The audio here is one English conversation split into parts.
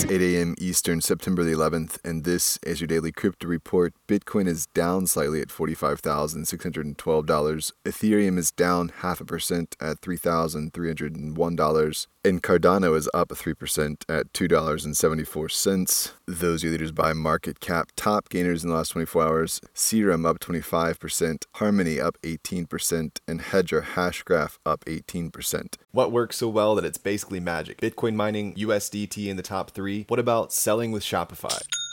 It's 8 a.m. Eastern, September the 11th, and this is your daily crypto report. Bitcoin is down slightly at $45,612. Ethereum is down half a percent at $3,301. And Cardano is up 3% at $2.74. Those are leaders by market cap. Top gainers in the last 24 hours Serum up 25%, Harmony up 18%, and Hedera Hashgraph up 18%. What works so well that it's basically magic? Bitcoin mining, USDT in the top three. What about selling with Shopify?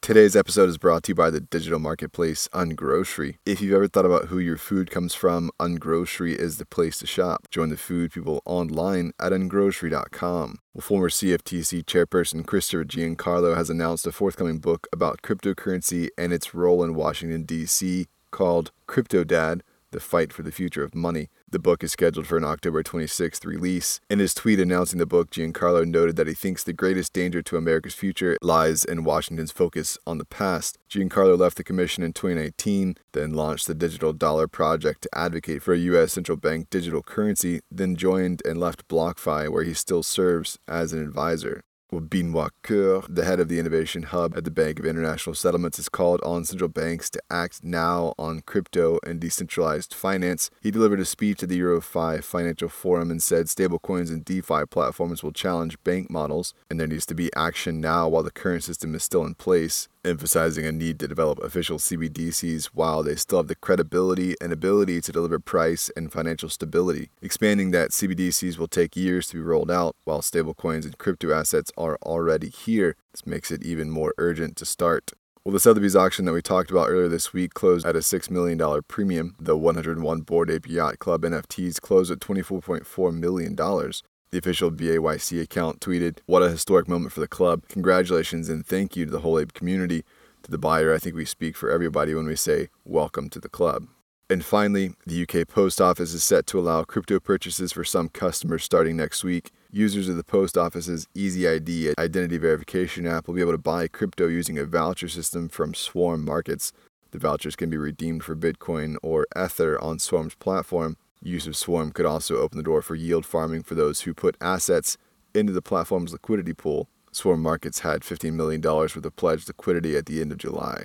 Today's episode is brought to you by the digital marketplace Ungrocery. If you've ever thought about who your food comes from, Ungrocery is the place to shop. Join the food people online at ungrocery.com. Well, former CFTC chairperson Christopher Giancarlo has announced a forthcoming book about cryptocurrency and its role in Washington, D.C., called Crypto Dad the Fight for the Future of Money. The book is scheduled for an October 26th release. In his tweet announcing the book, Giancarlo noted that he thinks the greatest danger to America's future lies in Washington's focus on the past. Giancarlo left the commission in 2019, then launched the Digital Dollar Project to advocate for a U.S. central bank digital currency, then joined and left BlockFi, where he still serves as an advisor. Well, Benoit Cœuré, the head of the Innovation Hub at the Bank of International Settlements, has called on central banks to act now on crypto and decentralized finance. He delivered a speech at the Eurofi Financial Forum and said stablecoins and DeFi platforms will challenge bank models, and there needs to be action now while the current system is still in place emphasizing a need to develop official CBDCs while they still have the credibility and ability to deliver price and financial stability, expanding that CBDCs will take years to be rolled out while stablecoins and crypto assets are already here. This makes it even more urgent to start. Well, the Sotheby's auction that we talked about earlier this week closed at a $6 million premium. The 101 Bored Ape Yacht Club NFTs closed at $24.4 million. The official BAYC account tweeted, What a historic moment for the club. Congratulations and thank you to the whole Ape community. To the buyer, I think we speak for everybody when we say, Welcome to the club. And finally, the UK Post Office is set to allow crypto purchases for some customers starting next week. Users of the Post Office's Easy ID identity verification app will be able to buy crypto using a voucher system from Swarm Markets. The vouchers can be redeemed for Bitcoin or Ether on Swarm's platform. Use of Swarm could also open the door for yield farming for those who put assets into the platform's liquidity pool. Swarm Markets had $15 million worth of pledged liquidity at the end of July.